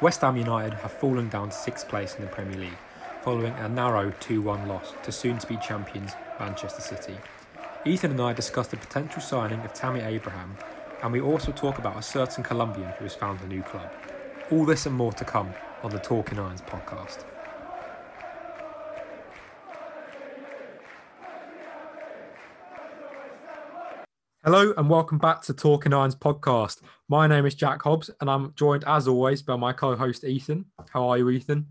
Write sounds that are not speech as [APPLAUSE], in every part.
West Ham United have fallen down to sixth place in the Premier League following a narrow 2 1 loss to soon to be champions Manchester City. Ethan and I discussed the potential signing of Tammy Abraham, and we also talk about a certain Colombian who has found a new club. All this and more to come on the Talking Irons podcast. Hello and welcome back to Talking Irons podcast. My name is Jack Hobbs and I'm joined as always by my co-host Ethan. How are you, Ethan?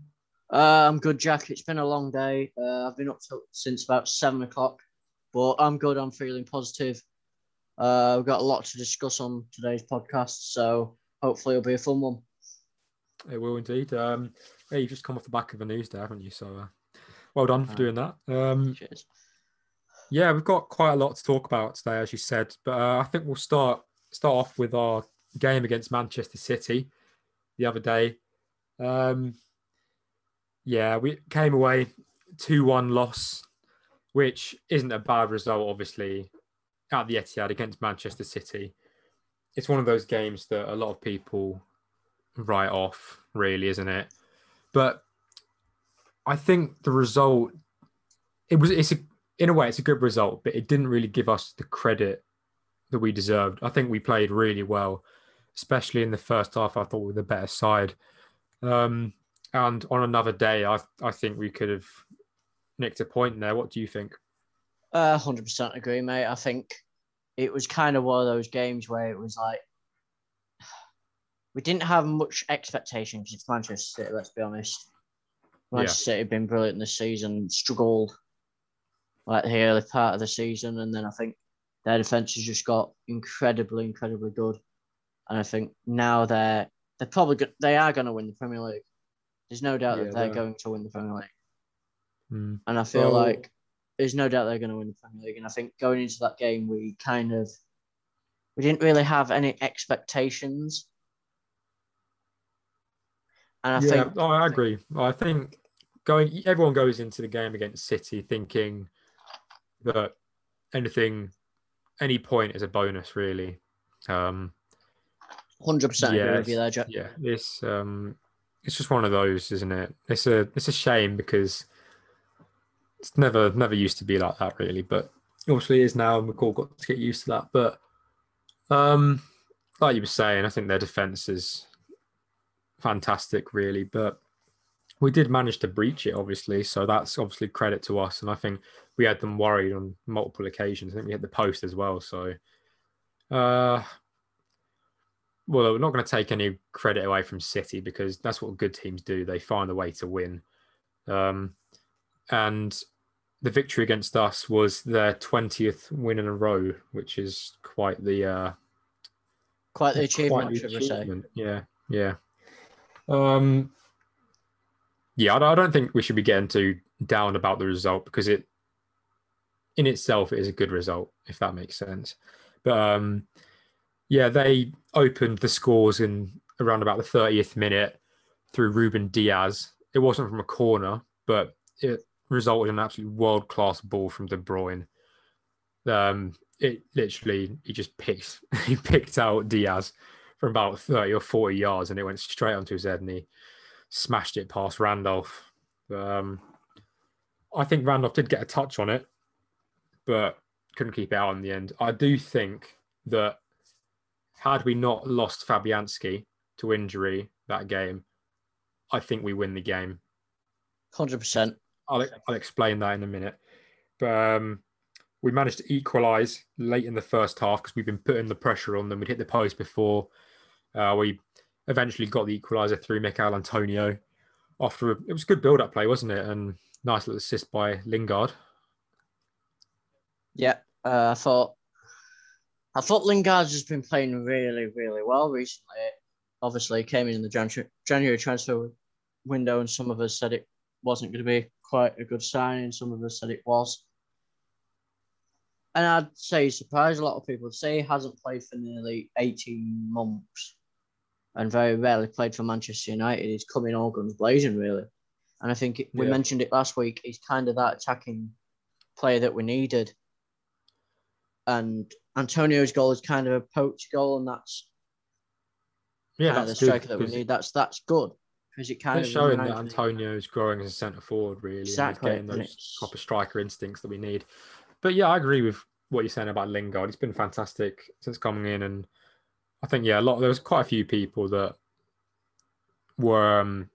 Uh, I'm good, Jack. It's been a long day. Uh, I've been up till, since about seven o'clock, but I'm good. I'm feeling positive. Uh, we've got a lot to discuss on today's podcast, so hopefully it'll be a fun one. It will indeed. Um, yeah, you've just come off the back of a news day, haven't you? So, uh, well done for doing that. Um, Cheers. Yeah, we've got quite a lot to talk about today, as you said. But uh, I think we'll start start off with our game against Manchester City the other day. Um, yeah, we came away two one loss, which isn't a bad result, obviously, at the Etihad against Manchester City. It's one of those games that a lot of people write off, really, isn't it? But I think the result it was it's a in a way, it's a good result, but it didn't really give us the credit that we deserved. I think we played really well, especially in the first half. I thought we were the better side. Um, and on another day, I I think we could have nicked a point there. What do you think? Uh, hundred percent agree, mate. I think it was kind of one of those games where it was like [SIGHS] we didn't have much expectation because it's Manchester City. Let's be honest. Manchester yeah. City have been brilliant this season, struggled like the early part of the season, and then I think their defense has just got incredibly, incredibly good. And I think now they're they're probably go- they are going to win the Premier League. There's no doubt yeah, that they're, they're, going to win the Premier League. Mm. And I feel well, like there's no doubt they're going to win the Premier League. And I think going into that game, we kind of we didn't really have any expectations. And I yeah, think oh, I agree. I think going everyone goes into the game against City thinking that anything, any point is a bonus, really. Um, Hundred percent agree with you there, Jack. Yeah, it's um, it's just one of those, isn't it? It's a it's a shame because it's never never used to be like that, really. But obviously, it is now, and we've all got to get used to that. But um, like you were saying, I think their defense is fantastic, really. But we did manage to breach it, obviously. So that's obviously credit to us. And I think we had them worried on multiple occasions. I think we hit the post as well. So, uh, well, we're not going to take any credit away from City because that's what good teams do. They find a way to win. Um, and the victory against us was their 20th win in a row, which is quite the uh, quite the achievement, quite the achievement. Yeah, yeah. Um, yeah, I don't think we should be getting too down about the result because it, in itself, is a good result if that makes sense. But um, yeah, they opened the scores in around about the 30th minute through Ruben Dias. It wasn't from a corner, but it resulted in an absolute world class ball from De Bruyne. Um, it literally he just picked [LAUGHS] he picked out Dias from about 30 or 40 yards and it went straight onto his head and he smashed it past Randolph. Um, I think Randolph did get a touch on it, but couldn't keep it out in the end. I do think that had we not lost Fabianski to injury that game, I think we win the game. Hundred percent. I'll I'll explain that in a minute. But um, we managed to equalise late in the first half because we've been putting the pressure on them. We'd hit the post before. Uh, we eventually got the equaliser through Michail Antonio. After a, it was a good build-up play, wasn't it? And nice little assist by Lingard. Yeah, uh, I thought I thought Lingard's just been playing really, really well recently. Obviously, came in the January, January transfer window, and some of us said it wasn't going to be quite a good signing. Some of us said it was. And I'd say surprised a lot of people. Say he hasn't played for nearly 18 months and very rarely played for Manchester United. He's coming all guns blazing, really. And I think we yeah. mentioned it last week. He's kind of that attacking player that we needed. And Antonio's goal is kind of a poach goal, and that's Yeah, kind of the striker that we need. That's that's good because it kind of showing that me- Antonio's growing as a centre forward, really. Exactly, And getting those proper striker instincts that we need. But yeah, I agree with what you're saying about Lingard. He's been fantastic since coming in, and I think yeah, a lot. There was quite a few people that were um,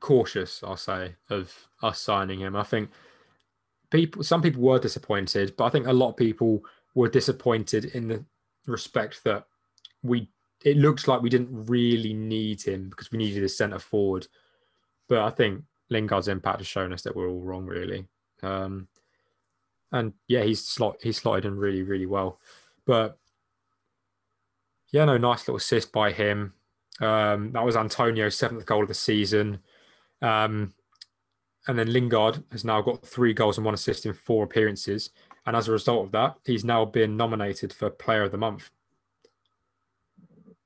cautious. I'll say of us signing him. I think people, some people were disappointed, but I think a lot of people were disappointed in the respect that we. It looks like we didn't really need him because we needed a centre forward. But I think Lingard's impact has shown us that we're all wrong, really. Um, and yeah, he's slot he's slotted in really, really well. But yeah, no, nice little assist by him. Um, that was Antonio's seventh goal of the season. Um, and then Lingard has now got three goals and one assist in four appearances. And as a result of that, he's now been nominated for Player of the Month.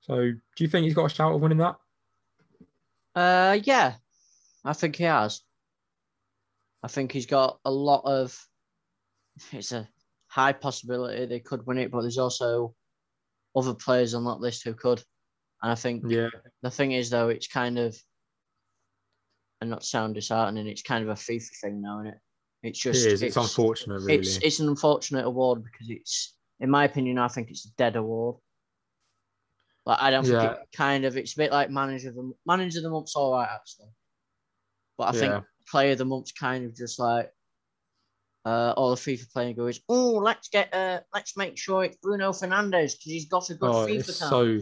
So, do you think he's got a shout of winning that? Uh, yeah, I think he has. I think he's got a lot of. It's a high possibility they could win it, but there's also other players on that list who could. And I think Yeah, the thing is, though, it's kind of, and not sound disheartening, it's kind of a FIFA thing now, isn't it? It's just is. It's, unfortunate, really. It's it's an unfortunate award because it's, in my opinion, I think it's a dead award. Like I don't think Yeah. it kind of it's a bit like manager of the manager of the month's all right actually, but I Yeah. think player of the month's kind of just like uh, all the FIFA playing goes, oh let's get uh let's make sure it's Bruno Fernandes because he's got a good Oh, FIFA it's so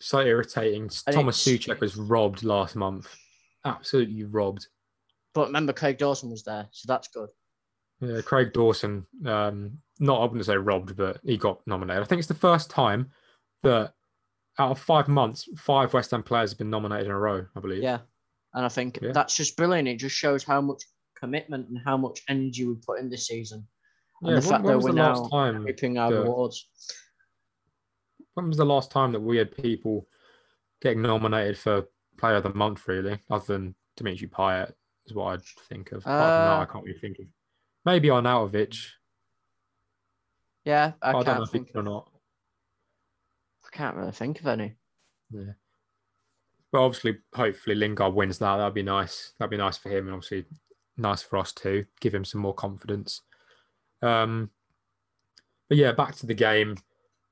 so irritating. And Thomas it's- Soucek was robbed last month. Absolutely robbed. But remember, Craig Dawson was there, so that's good. Yeah, Craig Dawson, um, not I wouldn't say robbed, but he got nominated. I think it's the first time that out of five months, five West Ham players have been nominated in a row. I believe. Yeah, and I think Yeah. that's just brilliant. It just shows how much commitment and how much energy we put in this season, and Yeah, the when, fact when that we're now last time? reaping our the- rewards. When was the last time that we had people getting nominated for Player of the Month? Really, other than Dimitri Payet, is what I'd think of. Apart from that, Uh, I can't really think of. Maybe Arnautovic. Yeah, I, I, don't know can't if or not. I can't really think of any. Yeah. But obviously, hopefully Lingard wins that. That'd be nice. That'd be nice for him, and obviously nice for us too. Give him some more confidence. Um, but yeah, back to the game.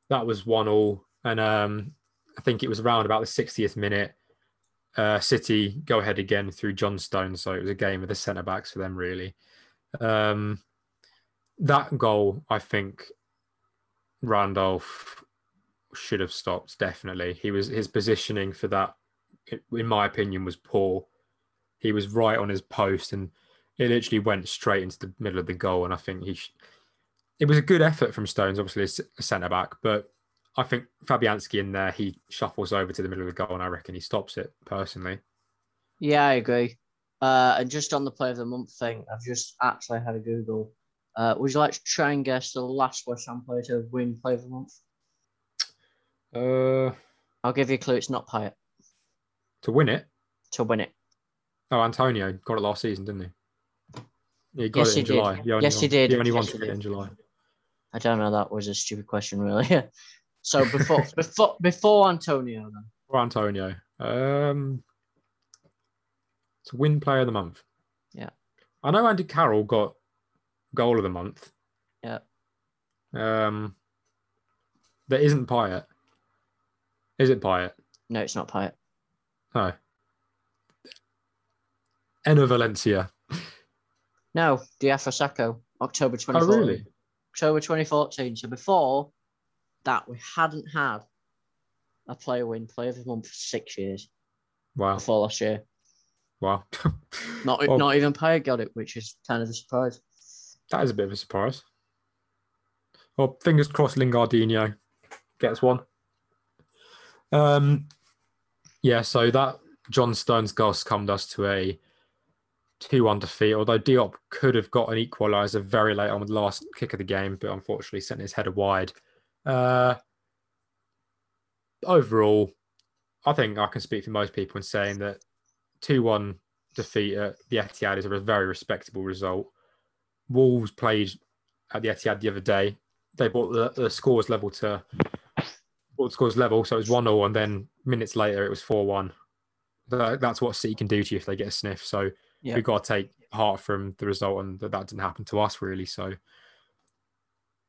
That was one all, and um, I think it was around about the 60th minute. Uh, City go ahead again through John Stone, so it was a game of the centre backs for them really. Um, that goal, I think, Randolph should have stopped. Definitely, he was his positioning for that, in my opinion, was poor. He was right on his post, and it literally went straight into the middle of the goal. And I think he, sh- it was a good effort from Stones, obviously a centre back, but I think Fabianski in there, he shuffles over to the middle of the goal, and I reckon he stops it personally. Yeah, I agree. Uh, and just on the play of the month thing, I've just actually had a Google. Uh, would you like to try and guess the last West Ham player to win play of the month? Uh, I'll give you a clue. It's not Payet to win it, to win it. oh Antonio got it last season, didn't he? He got Yes, it in did. July. He only Yes, he did. He only Yes, won it in July. I don't know. That was a stupid question, really. [LAUGHS] so before [LAUGHS] before before Antonio, then For Antonio. Um, to win player of the month. Yeah. I know Andy Carroll got goal of the month. Yeah. Um, there isn't Payet. Is it Payet? no, it's not Payet. No. Enner Valencia. No, Diafra Sakho, October Oh, really? October 2014. So before that, we hadn't had a player win player of the month for six years Wow. before last year. Wow. [LAUGHS] Not Well- not even Payet got it, which is kind of a surprise. That is a bit of a surprise. Well, fingers crossed Lingardino gets one. Um, yeah, so that John Stones goal succumbed us to a 2 1 defeat, although Diop could have got an equaliser very late on with the last kick of the game, but unfortunately sent his header wide. Uh, overall, I think I can speak for most people in saying that 2 1 defeat at the Etihad is a very respectable result. Wolves played at the Etihad the other day. They brought the, the scores level to scored scores level, so it was one 0 and then minutes later it was four one. That's what City can do to you if they get a sniff. So Yeah. we've got to take heart from the result, and that, that didn't happen to us really. So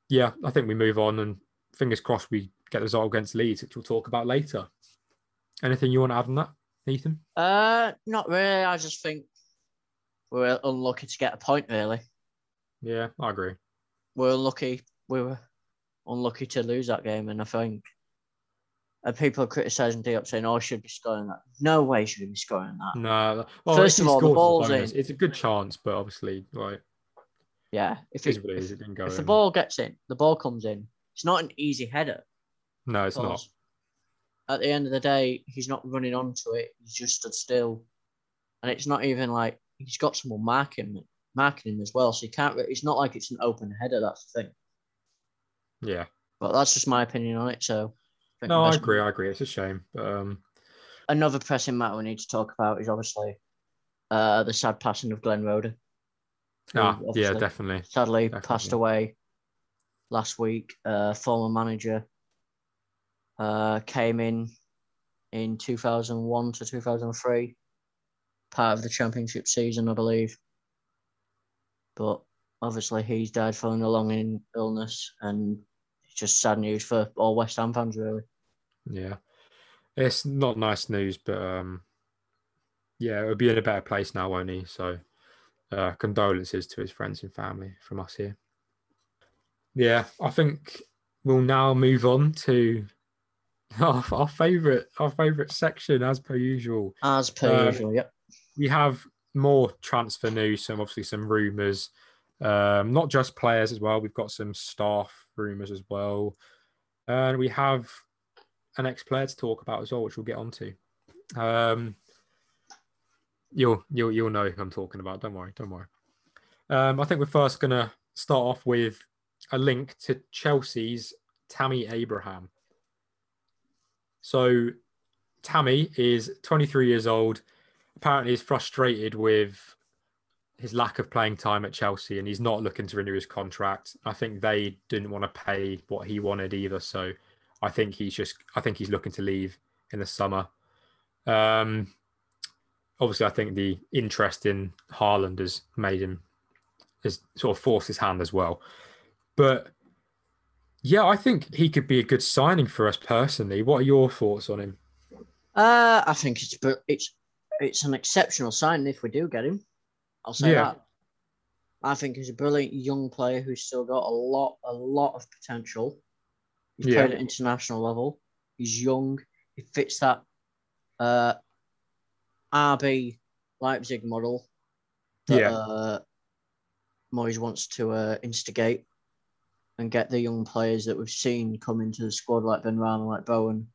yeah, I think we move on, and fingers crossed we get the result against Leeds, which we'll talk about later. Anything you want to add on that, Ethan? Uh, not really. I just think we're unlucky to get a point. Really, Yeah, I agree. we're unlucky. We were unlucky to lose that game, and I think. And people are criticising Diop saying, "Oh, I should be scoring that." No way should he be scoring that. No, well, First of all, the it's a ball's in. It's a good chance, but obviously, like, Yeah, if it is it, it is. if, It didn't go if the ball gets in, the ball comes in. It's not an easy header. No, it's not. At the end of the day, he's not running onto it. He's just stood still, and it's not even like he's got someone marking marking him as well. So he can't. It's not like it's an open header. That's the thing. Yeah. But that's just my opinion on it. So I No, I agree. I agree. It's a shame, but um, Another pressing matter we need to talk about is obviously uh, the sad passing of Glenn Roeder. ah, yeah, definitely. Sadly, Definitely. passed away last week. Uh, former manager uh, came in in 2001 to 2003, part of the championship season, I believe. But obviously, he's died following a long illness, and it's just sad news for all West Ham fans, really. Yeah, it's not nice news, but um, yeah, it'll be in a better place now, won't he? So, uh, condolences to his friends and family from us here. Yeah, I think we'll now move on to [LAUGHS] our, our favorite, our favorite section, as per usual. As per Uh, usual, yep. we have more transfer news, some obviously some rumours, um, not just players as well. We've got some staff rumours as well, and we have an ex-player to talk about as well, which we'll get onto. Um, you'll you'll you'll know who I'm talking about. Don't worry, don't worry. Um, I think we're first gonna start off with a link to Chelsea's Tammy Abraham. So Tammy is 23 years old apparently is frustrated with his lack of playing time at Chelsea and he's not looking to renew his contract. I think they didn't want to pay what he wanted either. So I think he's just I think he's looking to leave in the summer. Um obviously I think the interest in Haaland has made him has sort of forced his hand as well. But yeah, I think he could be a good signing for us personally. What are your thoughts on him? Uh, I think it's br- it's it's an exceptional signing if we do get him. I'll say Yeah. that. I think he's a brilliant young player who's still got a lot a lot of potential. He's Yeah. played at international level. He's young. He fits that uh, RB Leipzig model that Yeah. uh, Moyes wants to uh, instigate and get the young players that we've seen come into the squad like Benrahma, like Bowen.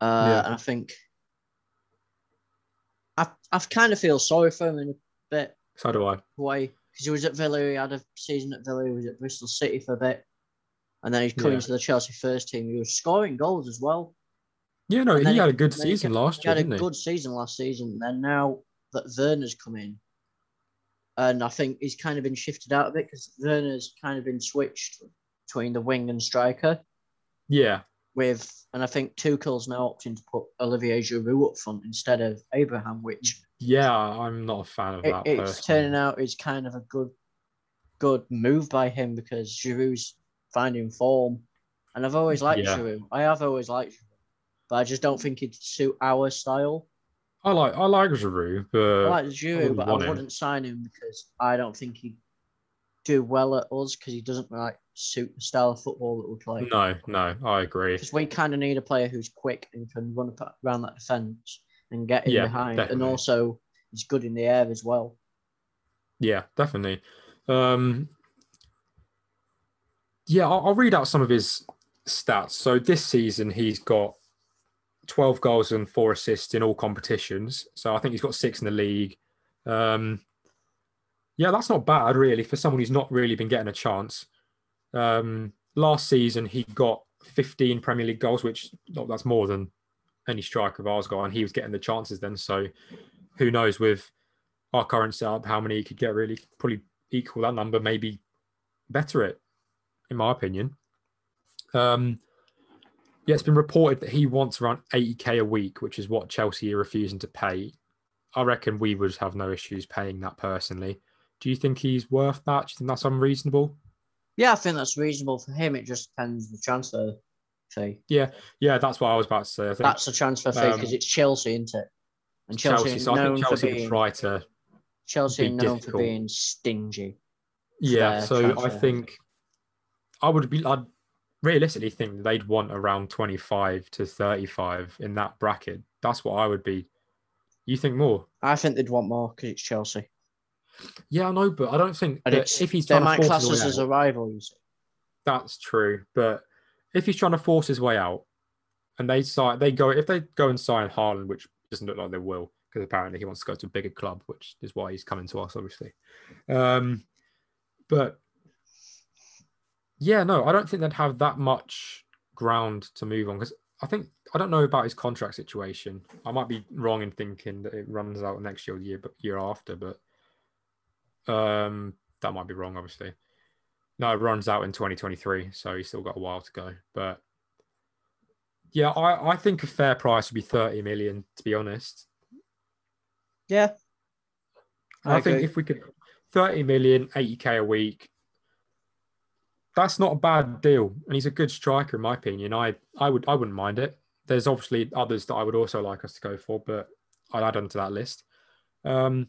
Uh, Yeah. And I think I I kind of feel sorry for him in a bit So do I. way because he was at Villa. He had a season at Villa. He was at Bristol City for a bit, and then he's coming Yeah. to the Chelsea first team. He was scoring goals as well. Yeah, no, And then he he- had a good he season last He year, had a he? good season last season. And then now that Werner's come in, and I think he's kind of been shifted out of it because Werner's kind of been switched between the wing and striker. Yeah, With and I think Tuchel's now opting to put Olivier Giroud up front instead of Abraham, which yeah, I'm not a fan of it, that. it's personally. turning out is kind of a good good move by him because Giroud's finding form. And I've always liked Yeah. Giroud. I have always liked Giroud. But I just don't think he'd suit our style. I like I like Giroud, but I like Giroud, wouldn't but I wouldn't sign him because I don't think he'd do well at us because he doesn't like suit the style of football that we play. no, no, I agree. Because we kind of need a player who's quick and can run around that defence and get in Yeah, behind, definitely. and also he's good in the air as well. Yeah, definitely. Um, yeah, I'll, I'll read out some of his stats. So this season, he's got 12 goals and four assists in all competitions. So I think he's got six in the league. Um, yeah, that's not bad, really, for someone who's not really been getting a chance. Um, last season, he got 15 Premier League goals, which oh, that's more than any striker of ours got, and he was getting the chances then. So who knows with our current setup how many he could get really probably equal that number, maybe better it, in my opinion. Um, Yeah, it's been reported that he wants around 80k a week, which is what Chelsea are refusing to pay. I reckon we would have no issues paying that personally. Do you think he's worth that? Do you think that's unreasonable? Yeah, I think that's reasonable for him. It just depends the transfer fee. Yeah, yeah, that's what I was about to say. I think That's the transfer fee because um, it's Chelsea, isn't it? And Chelsea, Chelsea. is So I known think Chelsea being try to. Chelsea known for being stingy. Yeah, so I think I would be. I'd realistically think they'd want around 25 to 35 in that bracket. That's what I would be. You think more? I think they'd want more because it's Chelsea. Yeah, I know, but I don't think if he's they trying might to force class his us way as out, a rival. That's true. But if he's trying to force his way out, and they sign, they go if they go and sign Haaland, which doesn't look like they will, because apparently he wants to go to a bigger club, which is why he's coming to us, obviously. Um, but yeah, no, I don't think they'd have that much ground to move on because I think I don't know about his contract situation. I might be wrong in thinking that it runs out next year, year, but year after, but um, that might be wrong, obviously. No, it runs out in 2023, so he's still got a while to go. But yeah, I, I think a fair price would be 30 million, to be honest. Yeah, I, I think if we could 30 million, 80k a week, that's not a bad deal. And he's a good striker, in my opinion. I, I would I wouldn't mind it. There's obviously others that I would also like us to go for, but I'd add onto that list. Um,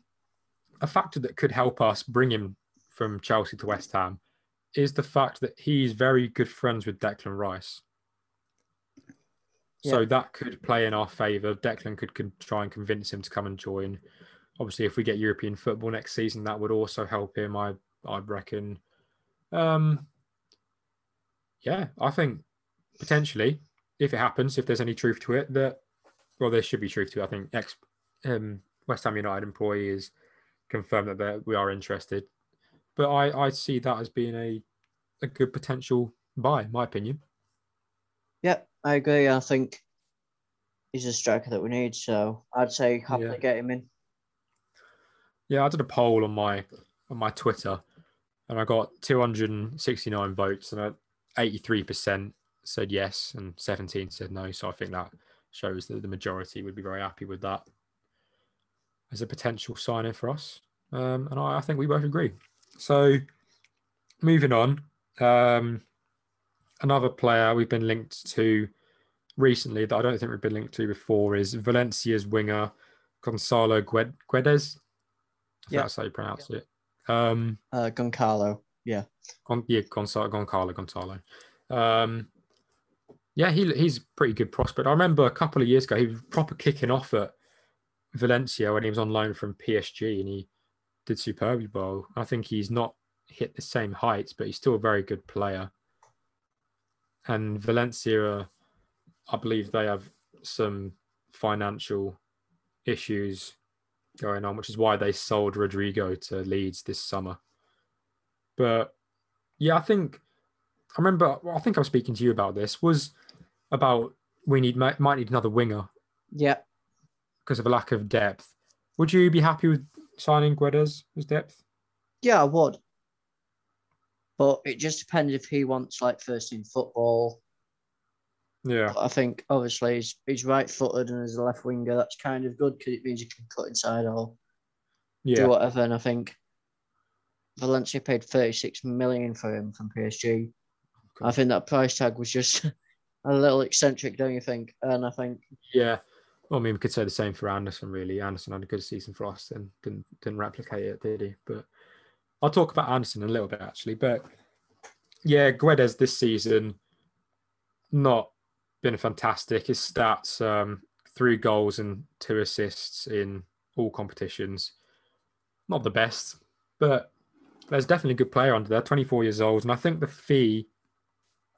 a factor that could help us bring him from Chelsea to West Ham is the fact that he's very good friends with Declan Rice. So Yeah. that could play in our favour. Declan could, could try and convince him to come and join. Obviously, if we get European football next season, that would also help him. I I reckon. Um, yeah, I think potentially, if it happens, if there's any truth to it, that well, there should be truth to it. I think ex um, West Ham United employees confirmed that we are interested, but I I see that as being a a good potential buy, in my opinion. Yep, I agree. I think he's a striker that we need. So I'd say happily Yeah. get him in. Yeah, I did a poll on my on my Twitter, and I got 269 votes, and 83 percent said yes, and 17 said no. So I think that shows that the majority would be very happy with that as a potential signing for us, um, and I, I think we both agree. So moving on, um, another player we've been linked to recently that I don't think we've been linked to before is Valencia's winger Gonzalo Guedes. I Yeah. that's how you pronounce it. Um, Uh, Goncalo. Yeah. Gon, yeah, Gonzalo, Goncalo, Gonzalo. Um, yeah, he he's pretty good prospect. I remember a couple of years ago he was proper kicking off at Valencia when he was on loan from PSG, and he did superbly well. I think he's not hit the same heights, but he's still a very good player. And Valencia, I believe they have some financial issues going on, which is why they sold Rodrigo to Leeds this summer. But yeah, I think I remember. I think I was speaking to you about this. Was about we need might might need another winger Yeah. because of a lack of depth. Would you be happy with signing Guedes as depth? Yeah, I would. But it just depends if he wants like first team football. Yeah, I think obviously he's, he's right footed and as a left winger, that's kind of good because it means he can cut inside or do whatever. And I think Valencia paid 36 million for him from PSG. I think that price tag was just [LAUGHS] a little eccentric, don't you think? And I think, yeah. Well, I mean, we could say the same for Anderson. Really, Anderson had a good season for us and didn't didn't replicate it, did he? But I'll talk about Anderson a little bit actually. But yeah, Guedes this season not been fantastic. His stats: um, three goals and two assists in all competitions. Not the best, but there's definitely a good player under there. 24 years old, and I think the fee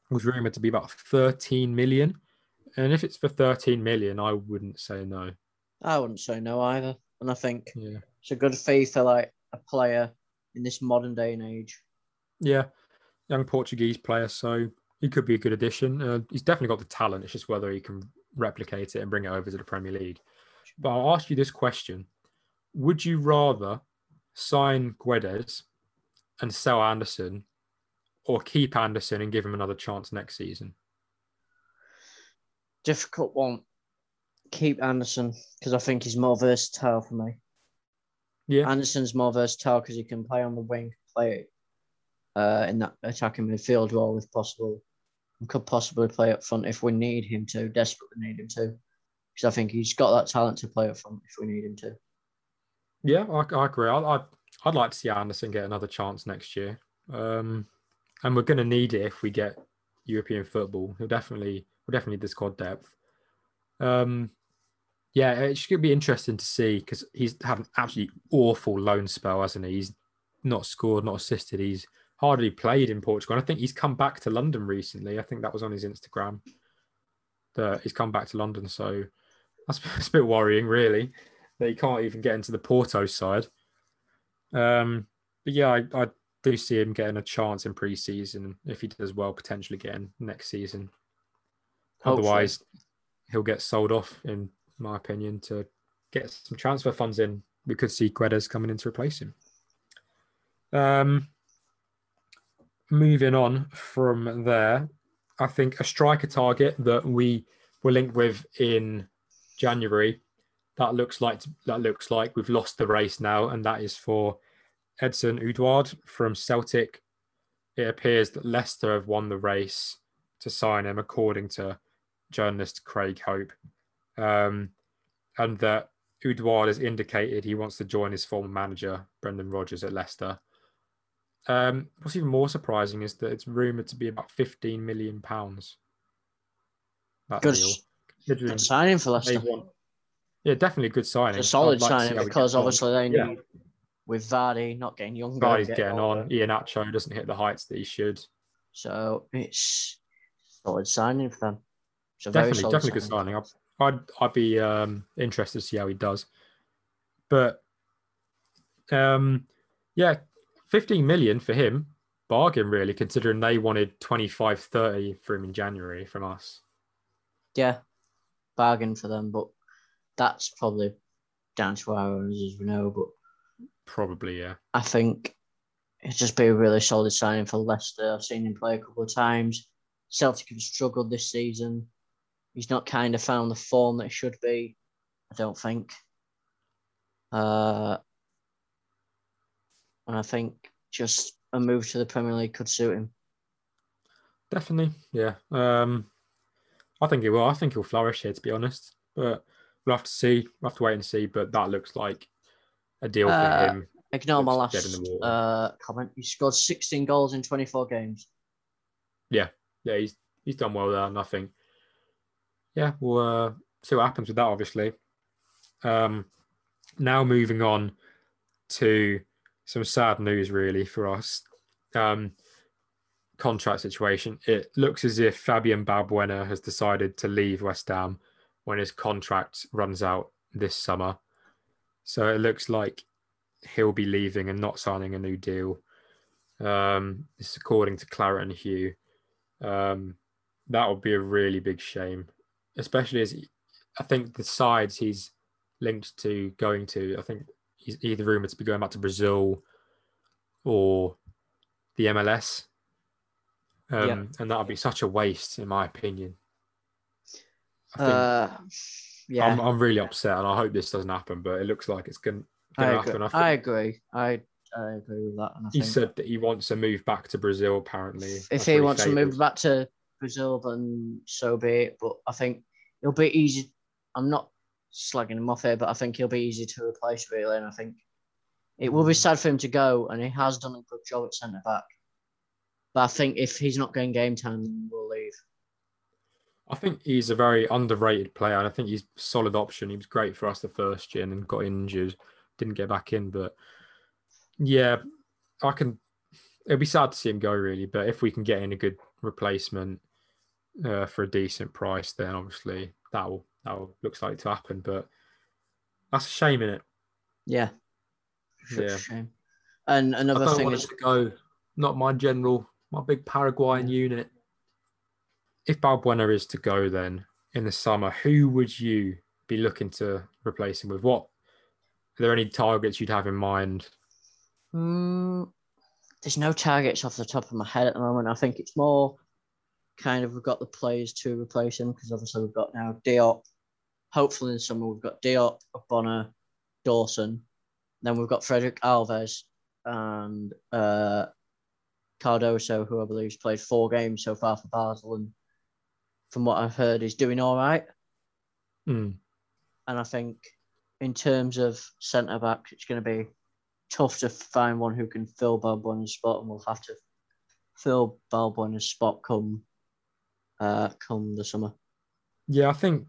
was rumored to be about 13 million. And if it's for 13 million, I wouldn't say no. I wouldn't say no either. And I think Yeah. it's a good fee for like a player in this modern day and age. Yeah. Young Portuguese player. So he could be a good addition. Uh, he's definitely got the talent. It's just whether he can replicate it and bring it over to the Premier League. But I'll ask you this question Would you rather sign Guedes and sell Anderson or keep Anderson and give him another chance next season? difficult one. Keep Anderson because I think he's more versatile for me. Yeah. Anderson's more versatile because he can play on the wing, play uh, in that attacking midfield role if possible, and could possibly play up front if we need him to, desperately need him to. Because I think he's got that talent to play up front if we need him to. Yeah, I, I agree. I, I, I'd like to see Anderson get another chance next year. Um, and we're going to need it if we get European football. He'll definitely, we'll definitely need the squad depth. Um, yeah, it's going to be interesting to see because he's had an absolutely awful loan spell, hasn't he? He's not scored, not assisted. He's hardly played in Portugal. And I think he's come back to London recently. I think that was on his Instagram that he's come back to London. So that's, [LAUGHS] that's a bit worrying, really, that he can't even get into the Porto side. Um, but yeah, I, I do see him getting a chance in pre-season if he does well, potentially getting next season. Hopefully. Otherwise, he'll get sold off, in my opinion, to get some transfer funds in. We could see Guedes coming in to replace him. Um, moving on from there, I think a striker target that we were linked with in January. That looks like that looks like we've lost the race now, and that is for Odsonne Edouard from Celtic. It appears that Leicester have won the race to sign him, according to journalist Craig Hope, um, and that Edouard has indicated he wants to join his former manager Brendan Rodgers at Leicester. Um, what's even more surprising is that it's rumored to be about 15 million pounds. That Good, deal. s- good signing for Leicester. yeah, definitely a good signing. It's a solid like signing because obviously they need Yeah. With Vardy not getting younger. Vardy's getting on. Iheanacho doesn't hit the heights that he should. So it's solid signing for them. It's Definitely, definitely good signing. I'd, I'd, I'd be um, interested to see how he does. But um, yeah, 15 million for him, bargain really, considering they wanted 25, 30 for him in January from us. Yeah, bargain for them, but that's probably down to our owners, as we know. But Probably, yeah. I think it'd just be a really solid signing for Leicester. I've seen him play a couple of times. Celtic have struggled this season. He's not kind of found the form that he should be, I don't think. Uh, and I think just a move to the Premier League could suit him. Definitely, yeah. Um, I think he will. I think he'll flourish here, to be honest. But we'll have to see. We'll have to wait and see. But that looks like a deal for Uh, him. Ignore my last in the water. uh, comment. He scored 16 goals in 24 games. Yeah, yeah, he's he's done well there, Nothing. Yeah, we'll uh, see what happens with that. Obviously, um, now moving on to some sad news, really for us. Um, contract situation. It looks as if Fabian Balbuena has decided to leave West Ham when his contract runs out this summer. So it looks like he'll be leaving and not signing a new deal. Um, this is according to Claret and Hugh. Um, that would be a really big shame, especially as he, I think the sides he's linked to going to, I think he's either rumored to be going back to Brazil or the MLS. Um, Yeah. And that would be such a waste, in my opinion. I think Uh, yeah, I'm, I'm really upset, and I hope this doesn't happen. But it looks like it's going to happen. I think I agree. I I agree with that. And I he think said that he wants to move back to Brazil. Apparently, if That's he wants to move back to Brazil, then so be it. But I think it'll be easy. I'm not slagging him off here, but I think he'll be easy to replace really. And I think it will be hmm. sad for him to go, and he has done a good job at centre back. But I think if he's not getting game time, then we'll leave. I think he's a very underrated player, and I think he's a solid option. He was great for us the first year, and then got injured, didn't get back in. But yeah, I can. It'll be sad to see him go, really. But if we can get in a good replacement uh, for a decent price, then obviously that will that will looks like to happen. But that's a shame, in it? Yeah, Such Yeah. shame. And I another don't thing want is to go. Not my general, my big Paraguayan unit. If Balbuena is to go, then in the summer, who would you be looking to replace him with? What are there any targets you'd have in mind? Mm, there's no targets off the top of my head at the moment. I think it's more kind of we've got the players to replace him because obviously we've got now Diop. Hopefully in the summer we've got Diop, Bonner, Dawson. Then we've got Frederik Alves and uh, Cardoso, who I believe has played four games so far for Basel, and from what I've heard, is doing all right. Mm. And I think in terms of centre back, it's going to be tough to find one who can fill Balbuena's spot, and we'll have to fill Balbuena's spot come uh, come the summer. Yeah, I think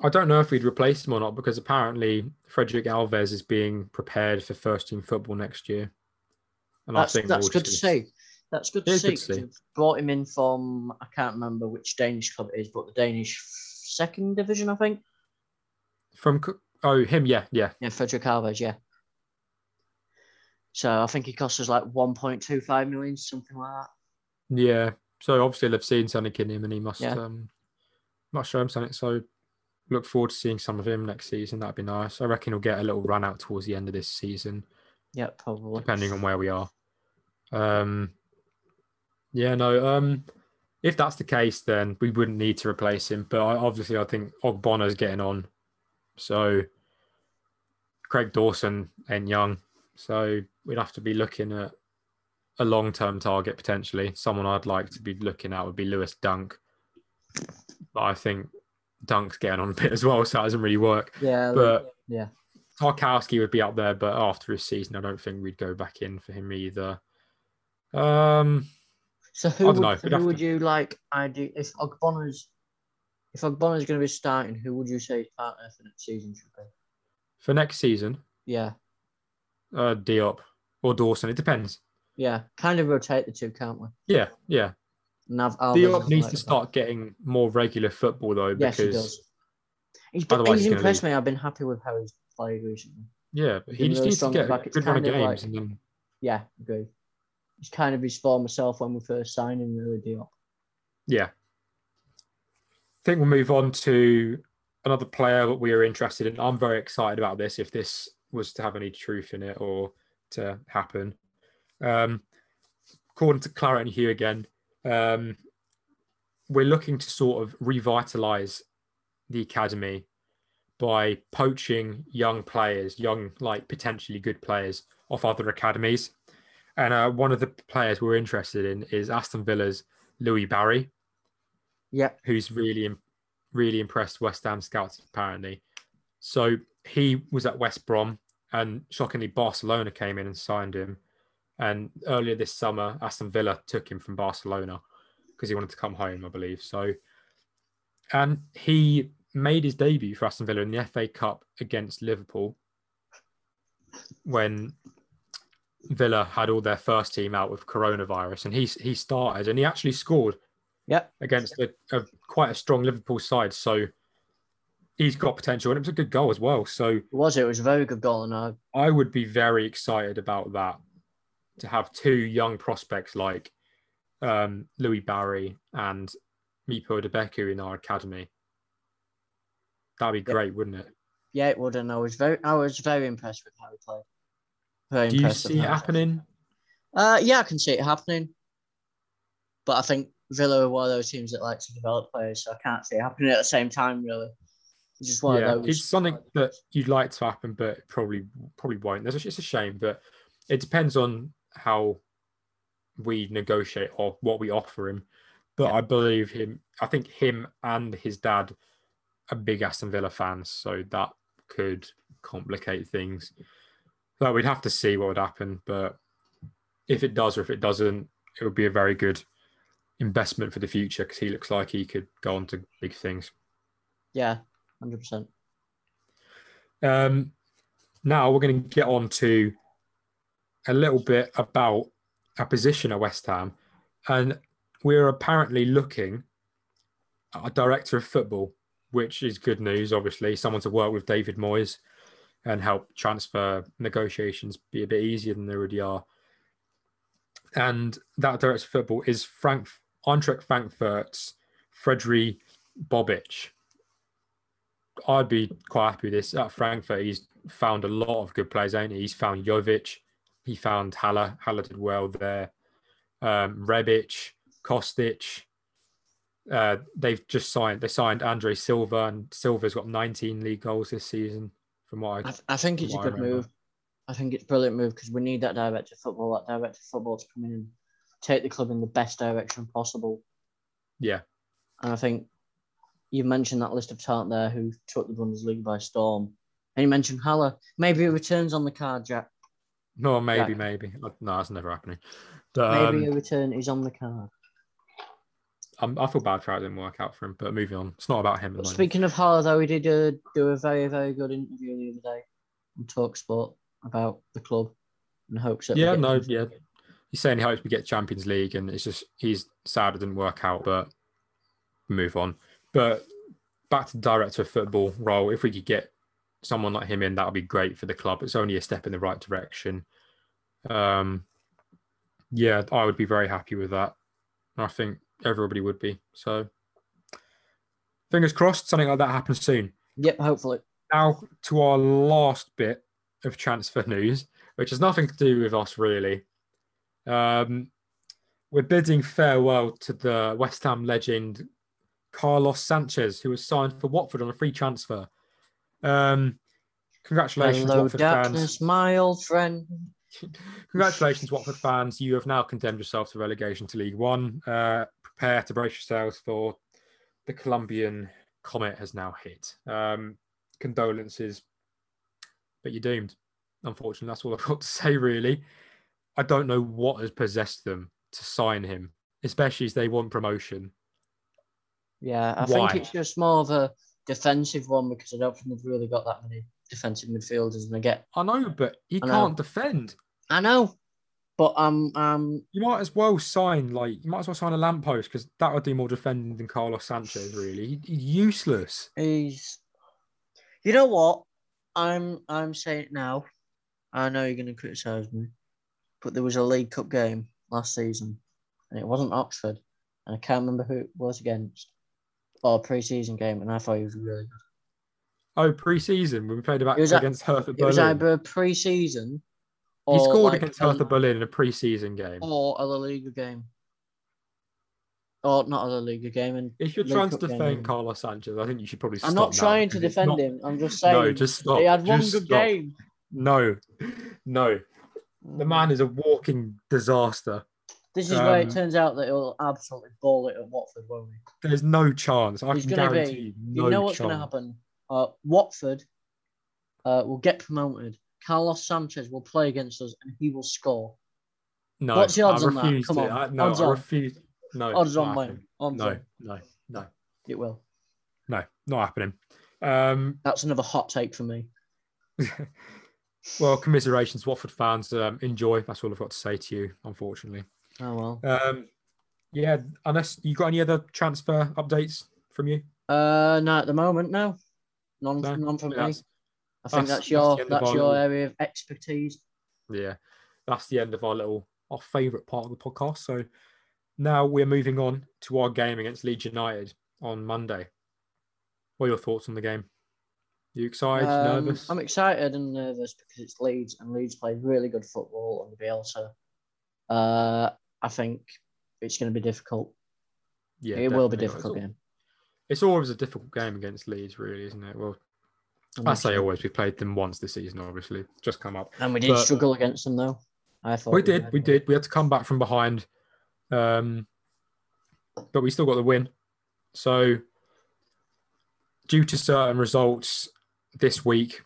I don't know if we'd replace him or not because apparently Frederik Alves is being prepared for first team football next year. And that's, I think that's good to see. That's good to see. Good see. Brought him in from I can't remember which Danish club it is, but the Danish second division, I think. From oh him, yeah, yeah, yeah, Frederik Alves, yeah. So I think he cost us like one point two five million, something like that. Yeah. So obviously they've seen something in him, and he must yeah. um must show him something. So look forward to seeing some of him next season. That'd be nice. I reckon he'll get a little run out towards the end of this season. Yeah, probably. Depending on where we are. Um, yeah, no. Um, if that's the case, then we wouldn't need to replace him. But I, obviously, I think Ogbonna's getting on. So Craig Dawson and young. So we'd have to be looking at a long term target potentially. Someone I'd like to be looking at would be Lewis Dunk. But I think Dunk's getting on a bit as well, so that doesn't really work. Yeah, but yeah, Tarkowski would be up there, but after his season, I don't think we'd go back in for him either. Um, so who would, know, who would to... you like? I do if Ogbonna's if Ogbonna's going to be starting, who would you say partner for next season should be? For next season, yeah, uh, Diop or Dawson. It depends. Yeah, kind of rotate the two, can't we? Yeah, yeah. Nav Diop needs to start getting more regular football though, because yes, he does. He's, been, he's, he's impressed me. I've been happy with how he's played recently. Yeah, but he just really needs to get a good run of games like, and then. Yeah, agree. He's kind of his former self when we first signed him, really, Diop. Yeah. I think we'll move on to another player that we are interested in. I'm very excited about this if this was to have any truth in it or to happen. Um, according to Claret and Hugh again, um, we're looking to sort of revitalize the academy by poaching young players, young, like potentially good players off other academies. And uh, one of the players we're interested in is Aston Villa's Louis Barry. Yeah. Who's really, really impressed West Ham scouts, apparently. So he was at West Brom, and shockingly, Barcelona came in and signed him. And earlier this summer, Aston Villa took him from Barcelona because he wanted to come home, I believe. So, and he made his debut for Aston Villa in the FA Cup against Liverpool when Villa had all their first team out with coronavirus, and he he started and he actually scored. Yep. Against a, a quite a strong Liverpool side, so he's got potential, and it was a good goal as well. So it was it was a very good goal, and I I would be very excited about that to have two young prospects like um, Louis Barry and Mipo Odubeko in our academy. That'd be great, wouldn't it? Yeah, it would. And I was very, I was very impressed with how he played. Very Do you see it happening? Uh, yeah, I can see it happening. But I think Villa are one of those teams that like to develop players, so I can't see it happening at the same time. Really, it's just one yeah, of those. It's something that you'd like to happen, but probably probably won't. It's a shame, but it depends on how we negotiate or what we offer him. But yeah. I believe him. I think him and his dad are big Aston Villa fans, so that could complicate things. So we'd have to see what would happen. But if it does or if it doesn't, it would be a very good investment for the future because he looks like he could go on to big things. Yeah, hundred percent. Um, now we're going to get on to a little bit about a position at West Ham, and we're apparently looking at a director of football, which is good news. Obviously, someone to work with David Moyes and help transfer negotiations be a bit easier than they already are. And that director of football is Frank Eintracht Frankfurt's Frederick Bobic. I'd be quite happy with this. At Frankfurt, he's found a lot of good players, ain't he? He's found Jovic, he found Haller. Haller did well there. Um, Rebic, Kostic, Uh, they've just signed. They signed Andre Silva, and Silva's got 19 league goals this season. From what I, I, I think it's a what I good move. I think it's a brilliant move because we need that director of football. That director of football to come in and take the club in the best direction possible. yeah, And I think you mentioned that list of talent there who took the Bundesliga by storm. And you mentioned Haller. Maybe it returns on the card, Jack. no, maybe, Yeah. maybe. No, that's never happening. Maybe um, a return is on the card. I'm, I feel bad for how it didn't work out for him. But moving on, it's not about him. At the But moment. speaking of Haller, though, he did uh, do a very, very good interview the other day on Talksport about the club and hopes that we Yeah, no, yeah. He's saying he hopes we get Champions League, and it's just he's sad it didn't work out, but move on. But back to the director of football role. If we could get someone like him in, that would be great for the club. It's only a step in the right direction. Um, yeah, I would be very happy with that. I think everybody would be. So, fingers crossed, something like that happens soon. Yep, hopefully. Now to our last bit of transfer [LAUGHS] news, which has nothing to do with us really. Um, we're bidding farewell to the West Ham legend Carlos Sanchez, who was signed for Watford on a free transfer. Um, congratulations, Hello, Watford darkness, fans! my old friend. [LAUGHS] Congratulations, Watford fans! You have now condemned yourself to relegation to League One. Uh, prepare to brace yourselves for the Colombian comet has now hit. Um, condolences, but you're doomed. Unfortunately, that's all I've got to [LAUGHS] say. Really, I don't know what has possessed them to sign him, especially as they want promotion. Yeah, I Why? think it's just more of a defensive one because I don't think they've really got that many defensive midfielders. And I get, I know, but he I can't defend. I know, but um, um, You might as well sign like you might as well sign a lamppost because that would do more defending than Carlos Sanchez. Really, he's useless. he's. You know what? I'm I'm saying it now. I know you're going to criticise me, but there was a League Cup game last season, and it wasn't Oxford, and I can't remember who it was against, or a pre-season game, and I thought he was really good. Oh, pre-season when we played about It was a- against Hertha It was Berlin. either pre-season. He scored like against a- Hertha Berlin in a pre-season game. or a La Liga game. Or not a La Liga game. And If you're League trying to Cup game. defend Carlos Sanchez, I think you should probably. I'm not trying to defend not- him. I'm just saying No, just stop. he had one Just good stop. game. No, [LAUGHS] no. The man is a walking disaster. This is where it um, turns out that he'll absolutely ball it at Watford, won't he? There's no chance. I He's can gonna be- guarantee you. You No know what's going to happen? Uh, Watford uh, will get promoted. Carlos Sanchez will play against us and he will score. No, What's the odds I on that? refuse Come to. on, I, no, odds I on. refuse. No, Odds on. Odds No, on. no, no, It will. no, not happening. Um, That's another hot take for me. [LAUGHS] well, commiserations, Watford fans. Um, enjoy. That's all I've got to say to you. Unfortunately. Oh well. Um, yeah, unless you got any other transfer updates from you. Uh, no, at the moment, no. None, No, none from me. I think that's- that's, your the that's your little- area of expertise. Yeah, that's the end of our little our favourite part of the podcast. So now we're moving on to our game against Leeds United on Monday. What are your thoughts on the game? You excited? Um, nervous? I'm excited and nervous because it's Leeds and Leeds play really good football under Bielsa. Uh, I think it's going to be difficult. yeah, it will be difficult game. It's always a difficult game against Leeds, really, isn't it? Well, I say always. We played them once this season, obviously, just come up. And we did but- struggle against them though. I thought We did, we did. We had to come back from behind, um, but we still got the win. So, due to certain results this week,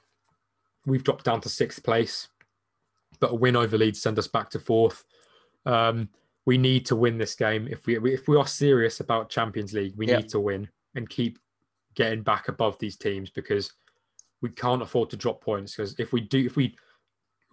we've dropped down to sixth place. But a win over Leeds send us back to fourth. Um, we need to win this game if we if we are serious about Champions League. We Yeah. need to win and keep getting back above these teams because we can't afford to drop points. Because if we do, if we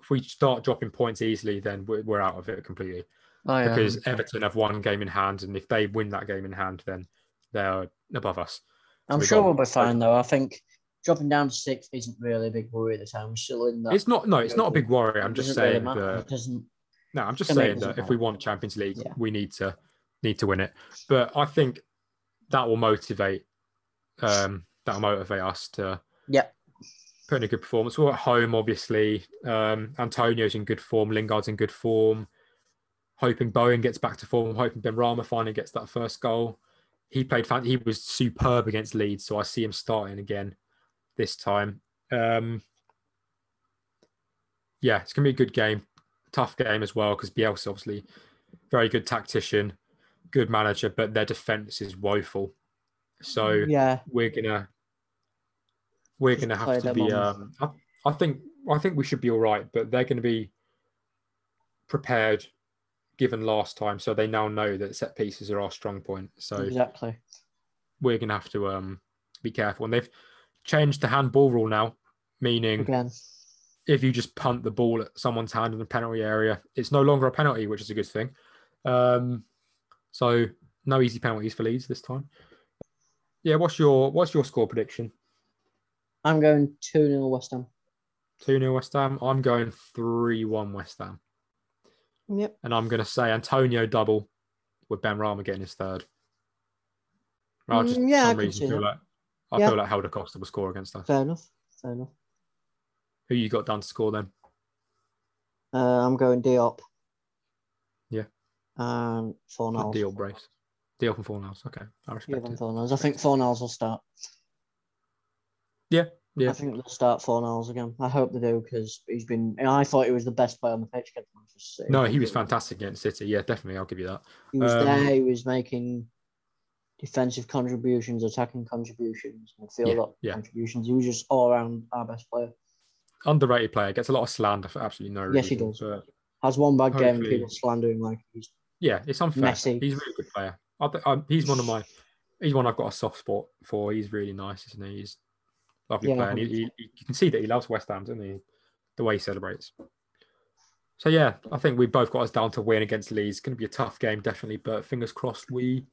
if we start dropping points easily, then we're, we're out of it completely. Oh, yeah. Because Everton have one game in hand, and if they win that game in hand, then they're above us. I'm we sure got- we'll be fine though. I think dropping down to sixth isn't really a big worry at the time. We're still in that. It's not no, it's not a big worry. I'm just really saying matter. that It doesn't. No, I'm just To me, it saying that if we want Champions League, Yeah. we need to need to win it. But I think that will motivate um that will motivate us to Yeah. put in a good performance. We're at home, obviously. Um Antonio's in good form, Lingard's in good form. Hoping Bowen gets back to form, hoping Benrahma finally gets that first goal. he played fan- he was superb against Leeds, so I see him starting again this time. Um, yeah, it's gonna be a good game, tough game as well because Bielsa obviously very good tactician, good manager, but their defense is woeful. So Yeah, we're gonna we're Just gonna have to be. Um, I, I think I think we should be all right, but they're to be prepared given last time, so they now know that set pieces are our strong point. So exactly. we're to have to um, be careful. And they've changed the handball rule now, meaning Again, if you just punt the ball at someone's hand in the penalty area, it's no longer a penalty, which is a good thing. Um, so no easy penalties for Leeds this time. Yeah, what's your what's your score prediction? I'm going 2 0 West Ham. 2 0 West Ham. I'm going 3 1 West Ham. Yep. And I'm going to say Antonio double with Benrahma getting his third. I just, Mm, yeah, for I reason, feel that. like, I Yeah. feel like Helder Costa will score against us. Fair enough. Fair enough. Who you got done to score then? Uh, I'm going Diop. Yeah. And Fornals. Deal brace. Deal from Fornals. Okay. I respect it. Fornals. I think Fornals will start. Yeah. Yeah. I think they'll start Fornals again. I hope they do because he's been. I thought he was the best player on the pitch against Manchester City. No, he was fantastic against City. Yeah, definitely. I'll give you that. He was Um, there. He was making defensive contributions, attacking contributions, midfield yeah. contributions. He was just all around our best player. Underrated player. Gets a lot of slander for absolutely no reason. Yes, he does. Has one bad game and Hopefully- people slandering him like he's yeah, it's unfair. Messy. He's a really good player. I, I, he's one of my. He's one I've got a soft spot for. He's really nice, isn't he? He's a lovely Yeah, player. And he, he, you can see that he loves West Ham, doesn't he? The way he celebrates. So yeah, I think we both got us down to win against Leeds. It's going to be a tough game, definitely, but fingers crossed we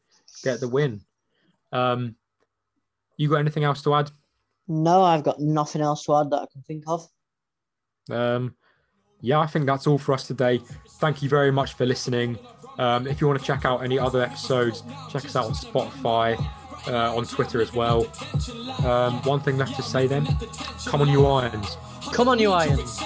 get the win. Um, you got anything else to add? No, I've got nothing else to add that I can think of. Um, yeah, I think that's all for us today. Thank you very much for listening. Um, if you want to check out any other episodes, check us out on Spotify, uh, on Twitter as well. Um, one thing left to say then come on, you Irons. Come on, you Irons.